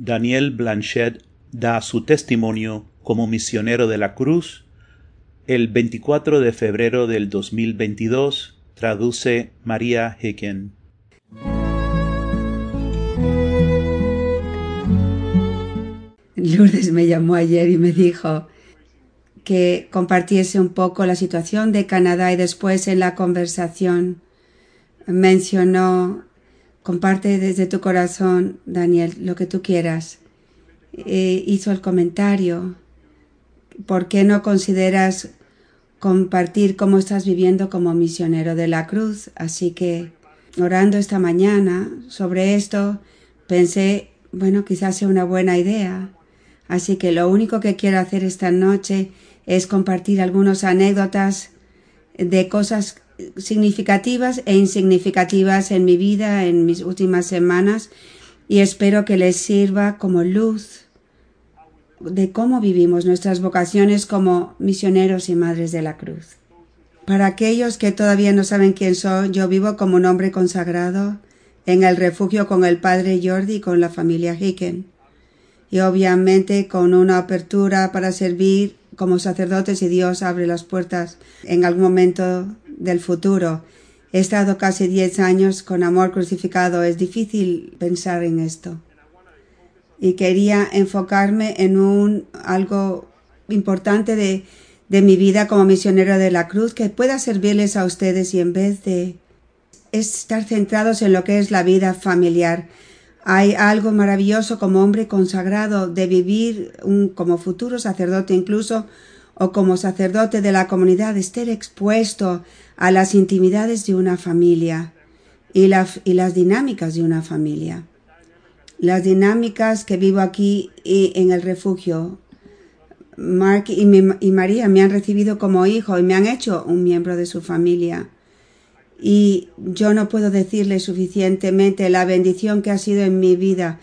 Daniel Blanchet da su testimonio como misionero de la cruz el 24 de febrero del 2022, traduce María Hicken. Lourdes me llamó ayer y me dijo que compartiese un poco la situación de Canadá y después en la conversación mencionó comparte desde tu corazón, Daniel, lo que tú quieras. Eh, hizo el comentario, ¿por qué no consideras compartir cómo estás viviendo como misionero de la cruz? Así que, orando esta mañana sobre esto, pensé, bueno, quizás sea una buena idea. Así que lo único que quiero hacer esta noche es compartir algunas anécdotas de cosas significativas e insignificativas en mi vida en mis últimas semanas y espero que les sirva como luz de cómo vivimos nuestras vocaciones como misioneros y madres de la cruz. Para aquellos que todavía no saben quién soy, yo vivo como un hombre consagrado en el refugio con el padre Jordi y con la familia Hicken. Y obviamente con una apertura para servir como sacerdotes y Dios abre las puertas en algún momento del futuro. He estado casi diez años con amor crucificado. Es difícil pensar en esto. Y quería enfocarme en un algo importante de, de mi vida como misionero de la cruz que pueda servirles a ustedes y en vez de estar centrados en lo que es la vida familiar. Hay algo maravilloso como hombre consagrado de vivir un, como futuro sacerdote incluso o como sacerdote de la comunidad, estar expuesto a las intimidades de una familia y, y las dinámicas de una familia. Las dinámicas que vivo aquí y en el refugio. Mark y, y María me han recibido como hijo y me han hecho un miembro de su familia. Y yo no puedo decirle suficientemente la bendición que ha sido en mi vida.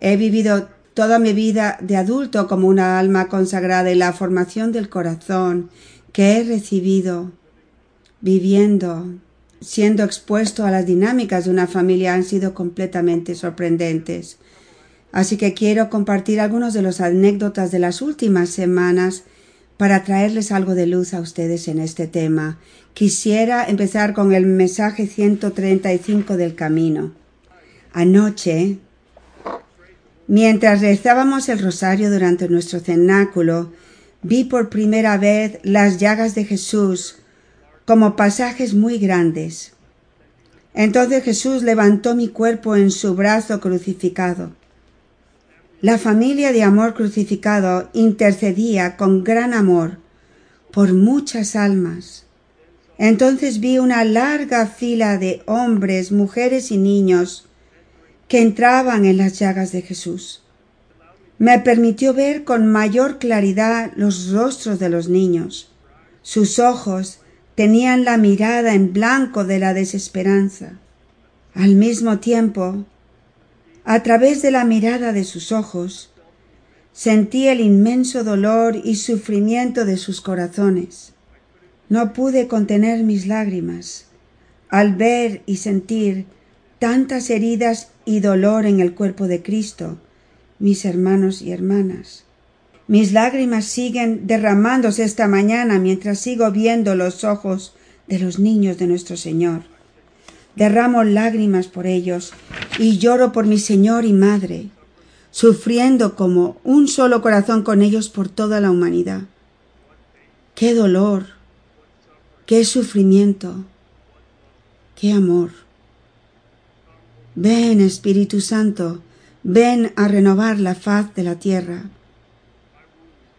He vivido toda mi vida de adulto como una alma consagrada y la formación del corazón que he recibido viviendo, siendo expuesto a las dinámicas de una familia han sido completamente sorprendentes. Así que quiero compartir algunos de las anécdotas de las últimas semanas para traerles algo de luz a ustedes en este tema. Quisiera empezar con el mensaje 135 del camino. Anoche, Mientras rezábamos el rosario durante nuestro cenáculo, vi por primera vez las llagas de Jesús como pasajes muy grandes. Entonces Jesús levantó mi cuerpo en su brazo crucificado. La familia de amor crucificado intercedía con gran amor por muchas almas. Entonces vi una larga fila de hombres, mujeres y niños que entraban en las llagas de Jesús. Me permitió ver con mayor claridad los rostros de los niños. Sus ojos tenían la mirada en blanco de la desesperanza. Al mismo tiempo, a través de la mirada de sus ojos, sentí el inmenso dolor y sufrimiento de sus corazones. No pude contener mis lágrimas al ver y sentir tantas heridas y dolor en el cuerpo de Cristo, mis hermanos y hermanas. Mis lágrimas siguen derramándose esta mañana mientras sigo viendo los ojos de los niños de nuestro Señor. Derramo lágrimas por ellos y lloro por mi Señor y Madre, sufriendo como un solo corazón con ellos por toda la humanidad. Qué dolor, qué sufrimiento, qué amor. Ven, Espíritu Santo, ven a renovar la faz de la tierra.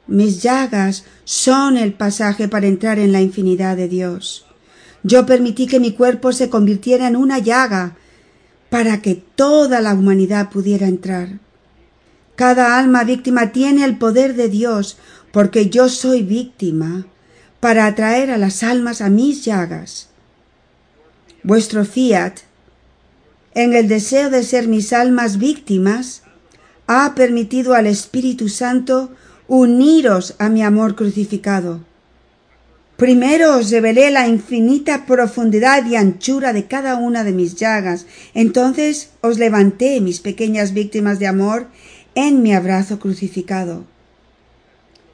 Mis llagas son el pasaje para entrar en la infinidad de Dios. Yo permití que mi cuerpo se convirtiera en una llaga para que toda la humanidad pudiera entrar. Cada alma víctima tiene el poder de Dios porque yo soy víctima para atraer a las almas a mis llagas. Vuestro fiat en el deseo de ser mis almas víctimas, ha permitido al Espíritu Santo uniros a mi amor crucificado. Primero os revelé la infinita profundidad y anchura de cada una de mis llagas, entonces os levanté mis pequeñas víctimas de amor en mi abrazo crucificado.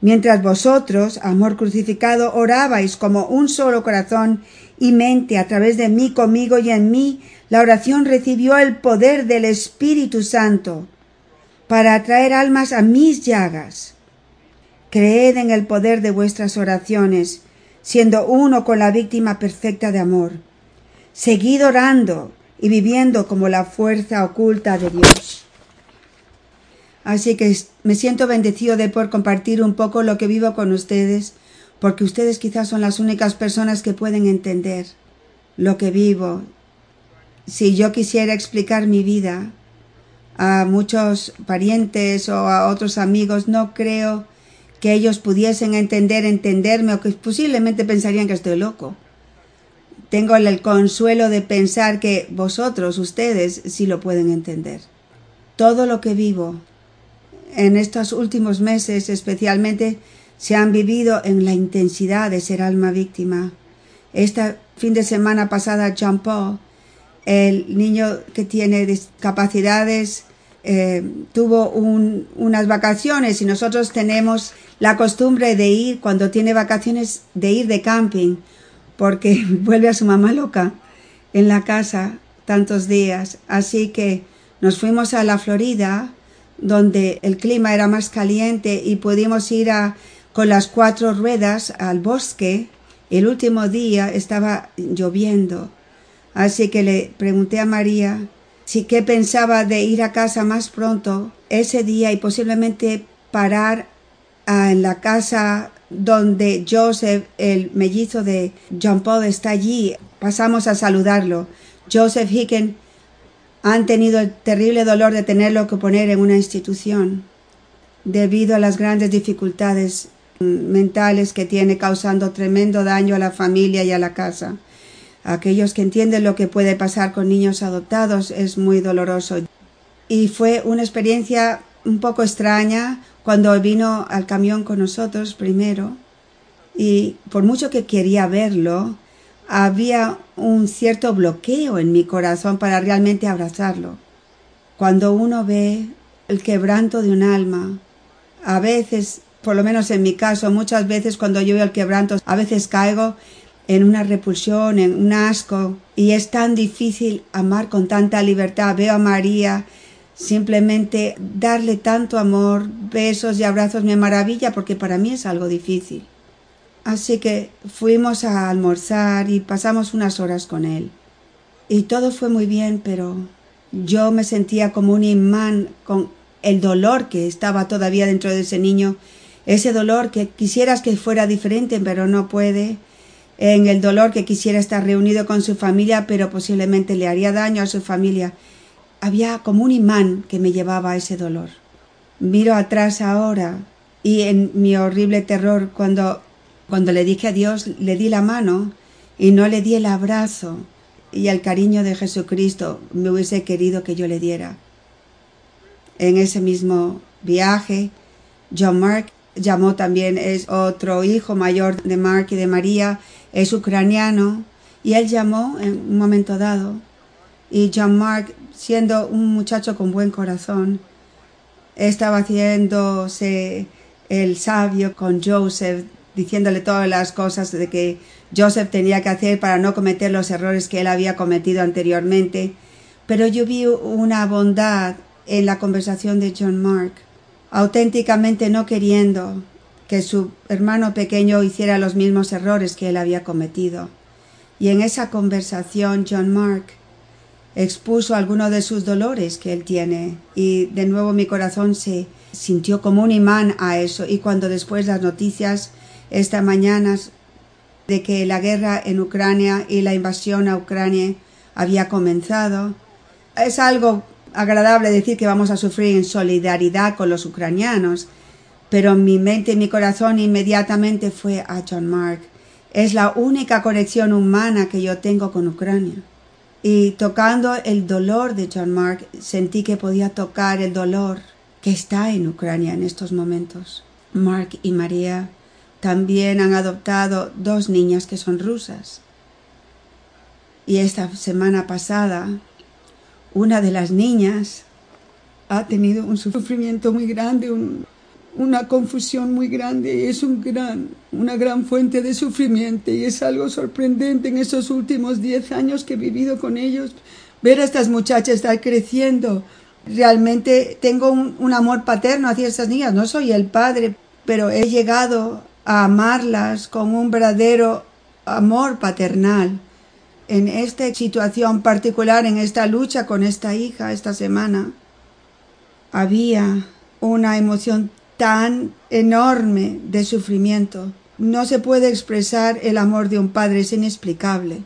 Mientras vosotros, amor crucificado, orabais como un solo corazón y mente a través de mí, conmigo y en mí, la oración recibió el poder del Espíritu Santo para atraer almas a mis llagas. Creed en el poder de vuestras oraciones, siendo uno con la víctima perfecta de amor. Seguid orando y viviendo como la fuerza oculta de Dios. Así que me siento bendecido de poder compartir un poco lo que vivo con ustedes, porque ustedes quizás son las únicas personas que pueden entender lo que vivo. Si yo quisiera explicar mi vida a muchos parientes o a otros amigos, no creo que ellos pudiesen entender, entenderme o que posiblemente pensarían que estoy loco. Tengo el consuelo de pensar que vosotros, ustedes, sí lo pueden entender. Todo lo que vivo en estos últimos meses especialmente se han vivido en la intensidad de ser alma víctima. Este fin de semana pasada, Jean Paul, el niño que tiene discapacidades, eh, tuvo unas vacaciones y nosotros tenemos la costumbre de ir cuando tiene vacaciones de ir de camping porque vuelve a su mamá loca en la casa tantos días. Así que nos fuimos a la Florida donde el clima era más caliente y pudimos ir a, con las cuatro ruedas al bosque. El último día estaba lloviendo, así que le pregunté a María si qué pensaba de ir a casa más pronto ese día y posiblemente parar en la casa donde Joseph, el mellizo de John Paul, está allí. Pasamos a saludarlo. Joseph Hicken han tenido el terrible dolor de tenerlo que poner en una institución debido a las grandes dificultades mentales que tiene causando tremendo daño a la familia y a la casa. Aquellos que entienden lo que puede pasar con niños adoptados es muy doloroso. Y fue una experiencia un poco extraña cuando vino al camión con nosotros primero. Y por mucho que quería verlo, había un cierto bloqueo en mi corazón para realmente abrazarlo. Cuando uno ve el quebranto de un alma, a veces, por lo menos en mi caso, muchas veces cuando yo veo el quebranto, a veces caigo en una repulsión, en un asco, y es tan difícil amar con tanta libertad. Veo a María simplemente darle tanto amor, besos y abrazos me maravilla porque para mí es algo difícil. Así que fuimos a almorzar y pasamos unas horas con él. Y todo fue muy bien, pero yo me sentía como un imán con el dolor que estaba todavía dentro de ese niño, ese dolor que quisieras que fuera diferente, pero no puede, en el dolor que quisiera estar reunido con su familia, pero posiblemente le haría daño a su familia. Había como un imán que me llevaba a ese dolor. Miro atrás ahora y en mi horrible terror cuando cuando le dije a Dios, le di la mano y no le di el abrazo y el cariño de Jesucristo me hubiese querido que yo le diera. En ese mismo viaje, John Mark llamó también, es otro hijo mayor de Mark y de María, es ucraniano, y él llamó en un momento dado. Y John Mark, siendo un muchacho con buen corazón, estaba haciéndose el sabio con Joseph diciéndole todas las cosas de que Joseph tenía que hacer para no cometer los errores que él había cometido anteriormente, pero yo vi una bondad en la conversación de John Mark, auténticamente no queriendo que su hermano pequeño hiciera los mismos errores que él había cometido. Y en esa conversación John Mark expuso algunos de sus dolores que él tiene y de nuevo mi corazón se sintió como un imán a eso y cuando después las noticias esta mañana de que la guerra en Ucrania y la invasión a Ucrania había comenzado. Es algo agradable decir que vamos a sufrir en solidaridad con los ucranianos, pero mi mente y mi corazón inmediatamente fue a John Mark. Es la única conexión humana que yo tengo con Ucrania. Y tocando el dolor de John Mark, sentí que podía tocar el dolor que está en Ucrania en estos momentos. Mark y María también han adoptado dos niñas que son rusas. Y esta semana pasada, una de las niñas ha tenido un sufrimiento muy grande, una confusión muy grande. Es un gran, una gran fuente de sufrimiento y es algo sorprendente en esos últimos diez años que he vivido con ellos. Ver a estas muchachas estar creciendo. Realmente tengo un, un amor paterno hacia estas niñas. No soy el padre, pero he llegado a amarlas con un verdadero amor paternal en esta situación particular, en esta lucha con esta hija esta semana, había una emoción tan enorme de sufrimiento. No se puede expresar el amor de un padre, es inexplicable.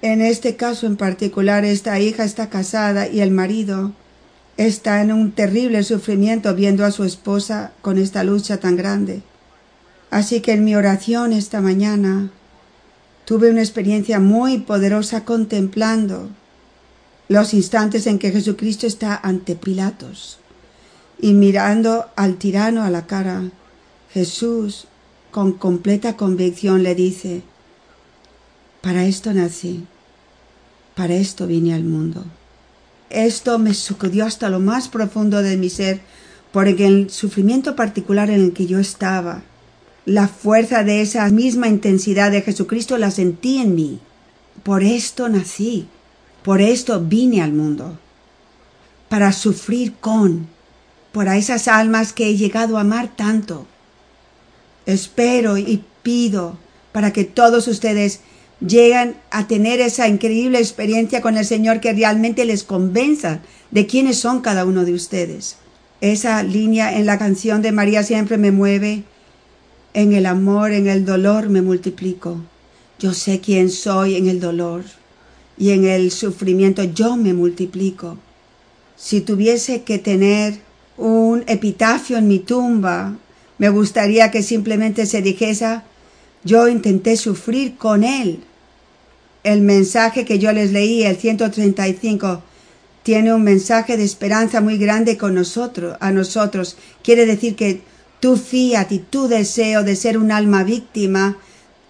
En este caso en particular, esta hija está casada y el marido está en un terrible sufrimiento viendo a su esposa con esta lucha tan grande. Así que en mi oración esta mañana tuve una experiencia muy poderosa contemplando los instantes en que Jesucristo está ante Pilatos y mirando al tirano a la cara, Jesús con completa convicción le dice, para esto nací, para esto vine al mundo. Esto me sucedió hasta lo más profundo de mi ser, porque el sufrimiento particular en el que yo estaba, la fuerza de esa misma intensidad de Jesucristo la sentí en mí. Por esto nací, por esto vine al mundo, para sufrir con, por a esas almas que he llegado a amar tanto. Espero y pido para que todos ustedes lleguen a tener esa increíble experiencia con el Señor que realmente les convenza de quiénes son cada uno de ustedes. Esa línea en la canción de María siempre me mueve en el amor, en el dolor me multiplico. Yo sé quién soy en el dolor y en el sufrimiento yo me multiplico. Si tuviese que tener un epitafio en mi tumba, me gustaría que simplemente se dijese yo intenté sufrir con él. El mensaje que yo les leí, el 135, tiene un mensaje de esperanza muy grande con nosotros, a nosotros. Quiere decir que tu fiat y tu deseo de ser un alma víctima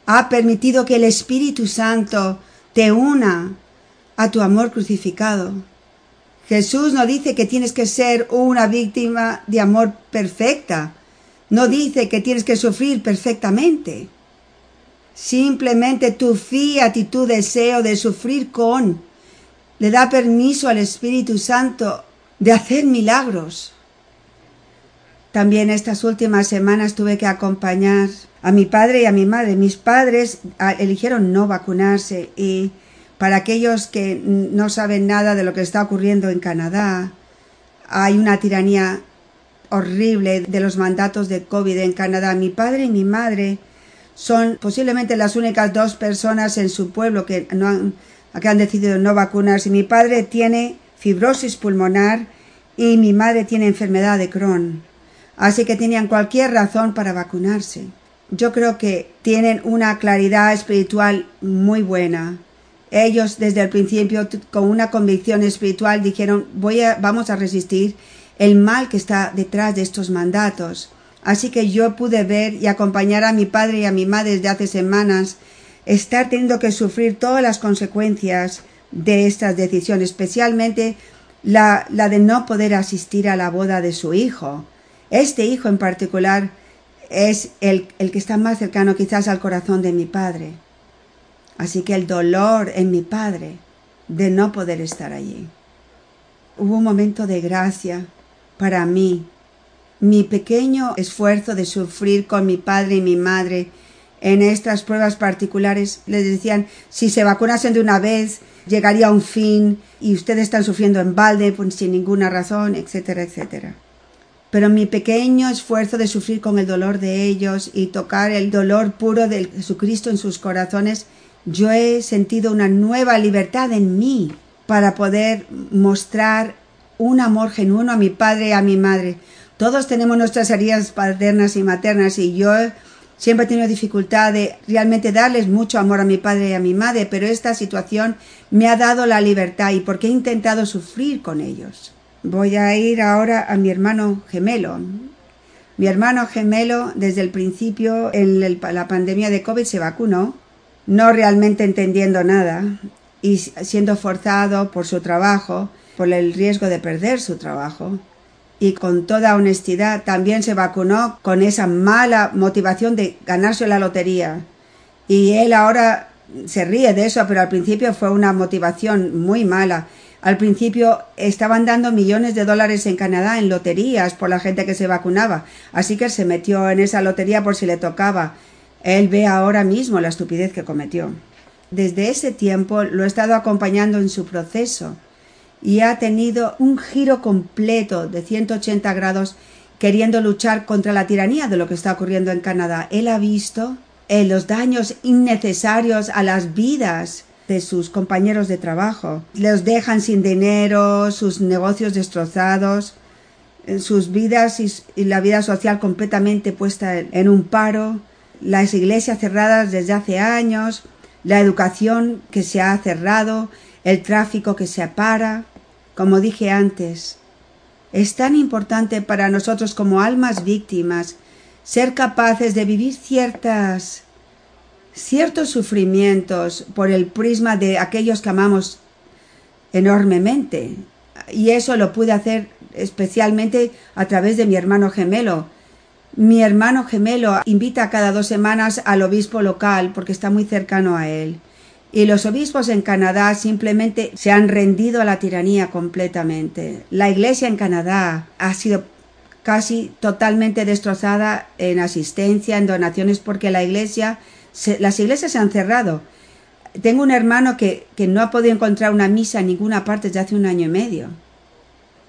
ha permitido que el Espíritu Santo te una a tu amor crucificado. Jesús no dice que tienes que ser una víctima de amor perfecta. No dice que tienes que sufrir perfectamente. Simplemente tu fiat y tu deseo de sufrir con le da permiso al Espíritu Santo de hacer milagros. También estas últimas semanas tuve que acompañar a mi padre y a mi madre. Mis padres ah, eligieron no vacunarse y para aquellos que no saben nada de lo que está ocurriendo en Canadá, hay una tiranía horrible de los mandatos de COVID en Canadá. Mi padre y mi madre son posiblemente las únicas dos personas en su pueblo que, han, que han decidido no vacunarse. Mi padre tiene fibrosis pulmonar y mi madre tiene enfermedad de Crohn así que tenían cualquier razón para vacunarse. Yo creo que tienen una claridad espiritual muy buena. Ellos desde el principio con una convicción espiritual dijeron voy a, vamos a resistir el mal que está detrás de estos mandatos. Así que yo pude ver y acompañar a mi padre y a mi madre desde hace semanas estar teniendo que sufrir todas las consecuencias de estas decisiones, especialmente la, la de no poder asistir a la boda de su hijo. Este hijo en particular es el, el, que está más cercano quizás al corazón de mi padre. Así que el dolor en mi padre de no poder estar allí. Hubo un momento de gracia para mí. Mi pequeño esfuerzo de sufrir con mi padre y mi madre en estas pruebas particulares les decían si se vacunasen de una vez llegaría un fin y ustedes están sufriendo en balde pues, sin ninguna razón, etcétera, etcétera pero mi pequeño esfuerzo de sufrir con el dolor de ellos y tocar el dolor puro de Jesucristo en sus corazones, yo he sentido una nueva libertad en mí para poder mostrar un amor genuino a mi padre y a mi madre. Todos tenemos nuestras heridas paternas y maternas y yo siempre he tenido dificultad de realmente darles mucho amor a mi padre y a mi madre, pero esta situación me ha dado la libertad y porque he intentado sufrir con ellos. Voy a ir ahora a mi hermano gemelo. Mi hermano gemelo desde el principio en la pandemia de COVID se vacunó, no realmente entendiendo nada y siendo forzado por su trabajo por el riesgo de perder su trabajo. Y con toda honestidad también se vacunó con esa mala motivación de ganarse la lotería. Y él ahora se ríe de eso, pero al principio fue una motivación muy mala. Al principio estaban dando millones de dólares en Canadá en loterías por la gente que se vacunaba, así que se metió en esa lotería por si le tocaba. Él ve ahora mismo la estupidez que cometió. Desde ese tiempo lo he estado acompañando en su proceso y ha tenido un giro completo de 180 grados queriendo luchar contra la tiranía de lo que está ocurriendo en Canadá. Él ha visto eh, los daños innecesarios a las vidas de sus compañeros de trabajo. Los dejan sin dinero, sus negocios destrozados, eh, sus vidas y, la vida social completamente puesta en un paro, las iglesias cerradas desde hace años, la educación que se ha cerrado, el tráfico que se para. Como dije antes, es tan importante para nosotros como almas víctimas ser capaces de vivir ciertas ciertos sufrimientos por el prisma de aquellos que amamos enormemente. Y eso lo pude hacer especialmente a través de mi hermano gemelo. Mi hermano gemelo invita cada dos semanas al obispo local porque está muy cercano a él. Y los obispos en Canadá simplemente se han rendido a la tiranía completamente. La iglesia en Canadá ha sido casi totalmente destrozada en asistencia, en donaciones, porque la iglesia, las iglesias se han cerrado. Tengo un hermano que, que no ha podido encontrar una misa en ninguna parte desde hace un año y medio.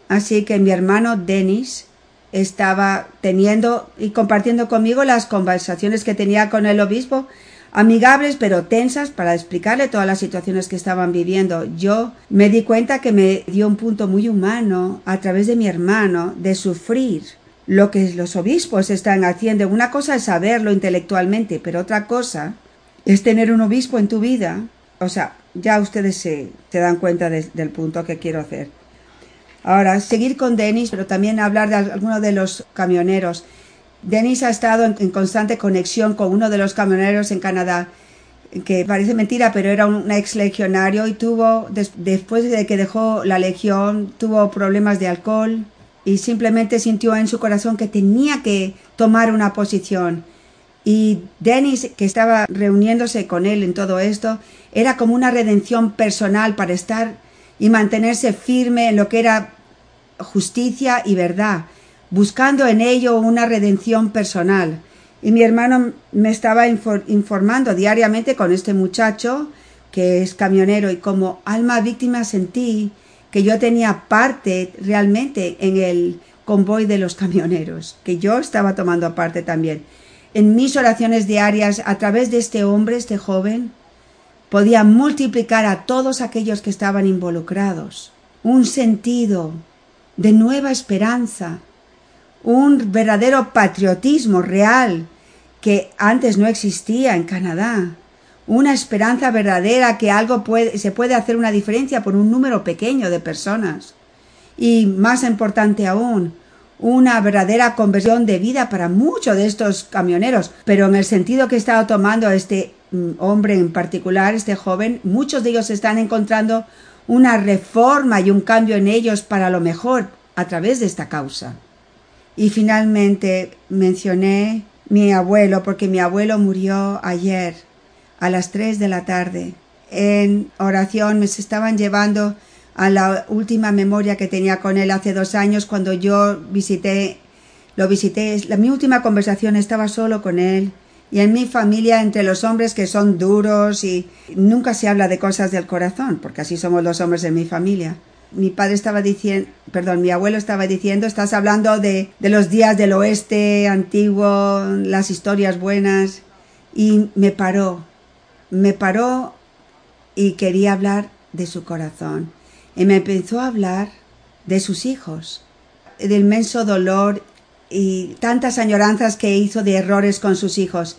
Así que mi hermano Denis estaba teniendo y compartiendo conmigo las conversaciones que tenía con el obispo amigables pero tensas para explicarle todas las situaciones que estaban viviendo. Yo me di cuenta que me dio un punto muy humano a través de mi hermano de sufrir lo que los obispos están haciendo. Una cosa es saberlo intelectualmente, pero otra cosa es tener un obispo en tu vida. O sea, ya ustedes se, dan cuenta del punto que quiero hacer. Ahora, seguir con Denis, pero también hablar de algunos de los camioneros. Denis ha estado en, constante conexión con uno de los camioneros en Canadá, que parece mentira, pero era un ex legionario y tuvo, después de que dejó la legión, tuvo problemas de alcohol y simplemente sintió en su corazón que tenía que tomar una posición. Y Denis, que estaba reuniéndose con él en todo esto, era como una redención personal para estar y mantenerse firme en lo que era justicia y verdad buscando en ello una redención personal. Y mi hermano me estaba informando diariamente con este muchacho que es camionero y como alma víctima sentí que yo tenía parte realmente en el convoy de los camioneros, que yo estaba tomando parte también. En mis oraciones diarias, a través de este hombre, este joven, podía multiplicar a todos aquellos que estaban involucrados. Un sentido de nueva esperanza, un verdadero patriotismo real que antes no existía en Canadá, una esperanza verdadera que algo se puede hacer una diferencia por un número pequeño de personas. Y más importante aún, una verdadera conversión de vida para muchos de estos camioneros, pero en el sentido que estaba tomando este hombre en particular, este joven, muchos de ellos están encontrando una reforma y un cambio en ellos para lo mejor a través de esta causa. Y finalmente mencioné mi abuelo porque mi abuelo murió ayer a las tres de la tarde. En oración me estaban llevando a la última memoria que tenía con él hace dos años cuando yo visité, lo visité. La, mi última conversación estaba solo con él y en mi familia entre los hombres que son duros y nunca se habla de cosas del corazón porque así somos los hombres de mi familia mi padre estaba diciendo, perdón, mi abuelo estaba diciendo, estás hablando de, de los días del oeste antiguo, las historias buenas, y me paró, me paró y quería hablar de su corazón. Y me empezó a hablar de sus hijos, del inmenso dolor y tantas añoranzas que hizo de errores con sus hijos.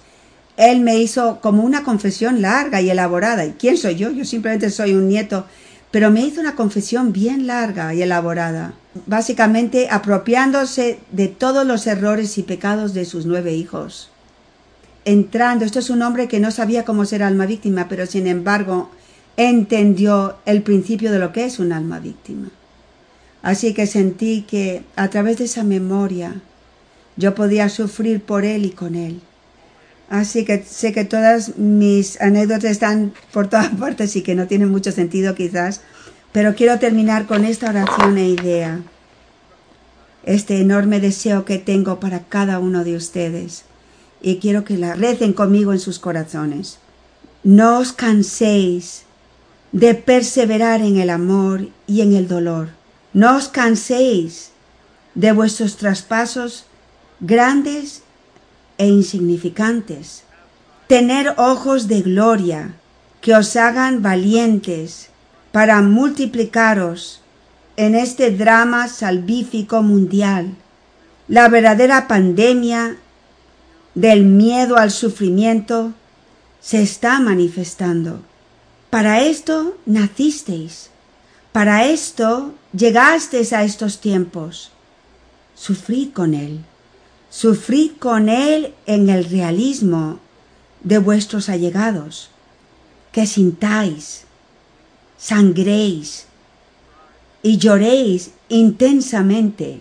Él me hizo como una confesión larga y elaborada. ¿Y quién soy yo? Yo simplemente soy un nieto pero me hizo una confesión bien larga y elaborada, básicamente apropiándose de todos los errores y pecados de sus nueve hijos. Entrando, esto es un hombre que no sabía cómo ser alma víctima, pero sin embargo entendió el principio de lo que es un alma víctima. Así que sentí que a través de esa memoria yo podía sufrir por Él y con Él. Así que sé que todas mis anécdotas están por todas partes y que no tienen mucho sentido quizás, pero quiero terminar con esta oración e idea, este enorme deseo que tengo para cada uno de ustedes y quiero que la recen conmigo en sus corazones. No os canséis de perseverar en el amor y en el dolor. No os canséis de vuestros traspasos grandes e insignificantes. Tener ojos de gloria que os hagan valientes para multiplicaros en este drama salvífico mundial. La verdadera pandemia del miedo al sufrimiento se está manifestando. Para esto nacisteis, para esto llegasteis a estos tiempos. Sufrid con Él, sufrid con Él en el realismo de vuestros allegados, que sintáis, sangréis y lloréis intensamente,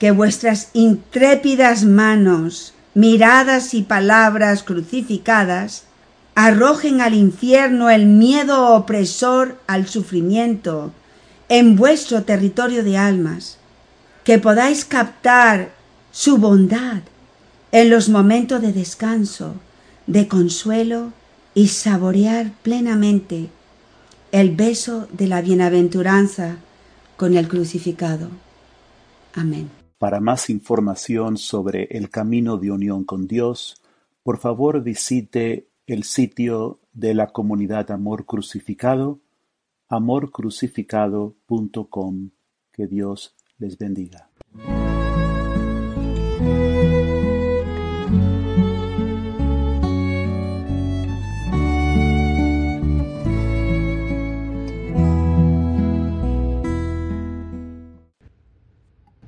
que vuestras intrépidas manos miradas y palabras crucificadas, arrojen al infierno el miedo opresor al sufrimiento en vuestro territorio de almas, que podáis captar su bondad en los momentos de descanso, de consuelo y saborear plenamente el beso de la bienaventuranza con el crucificado. Amén. Para más información sobre el camino de unión con Dios, por favor visite el sitio de la comunidad Amor Crucificado, amorcrucificado.com. Que Dios les bendiga.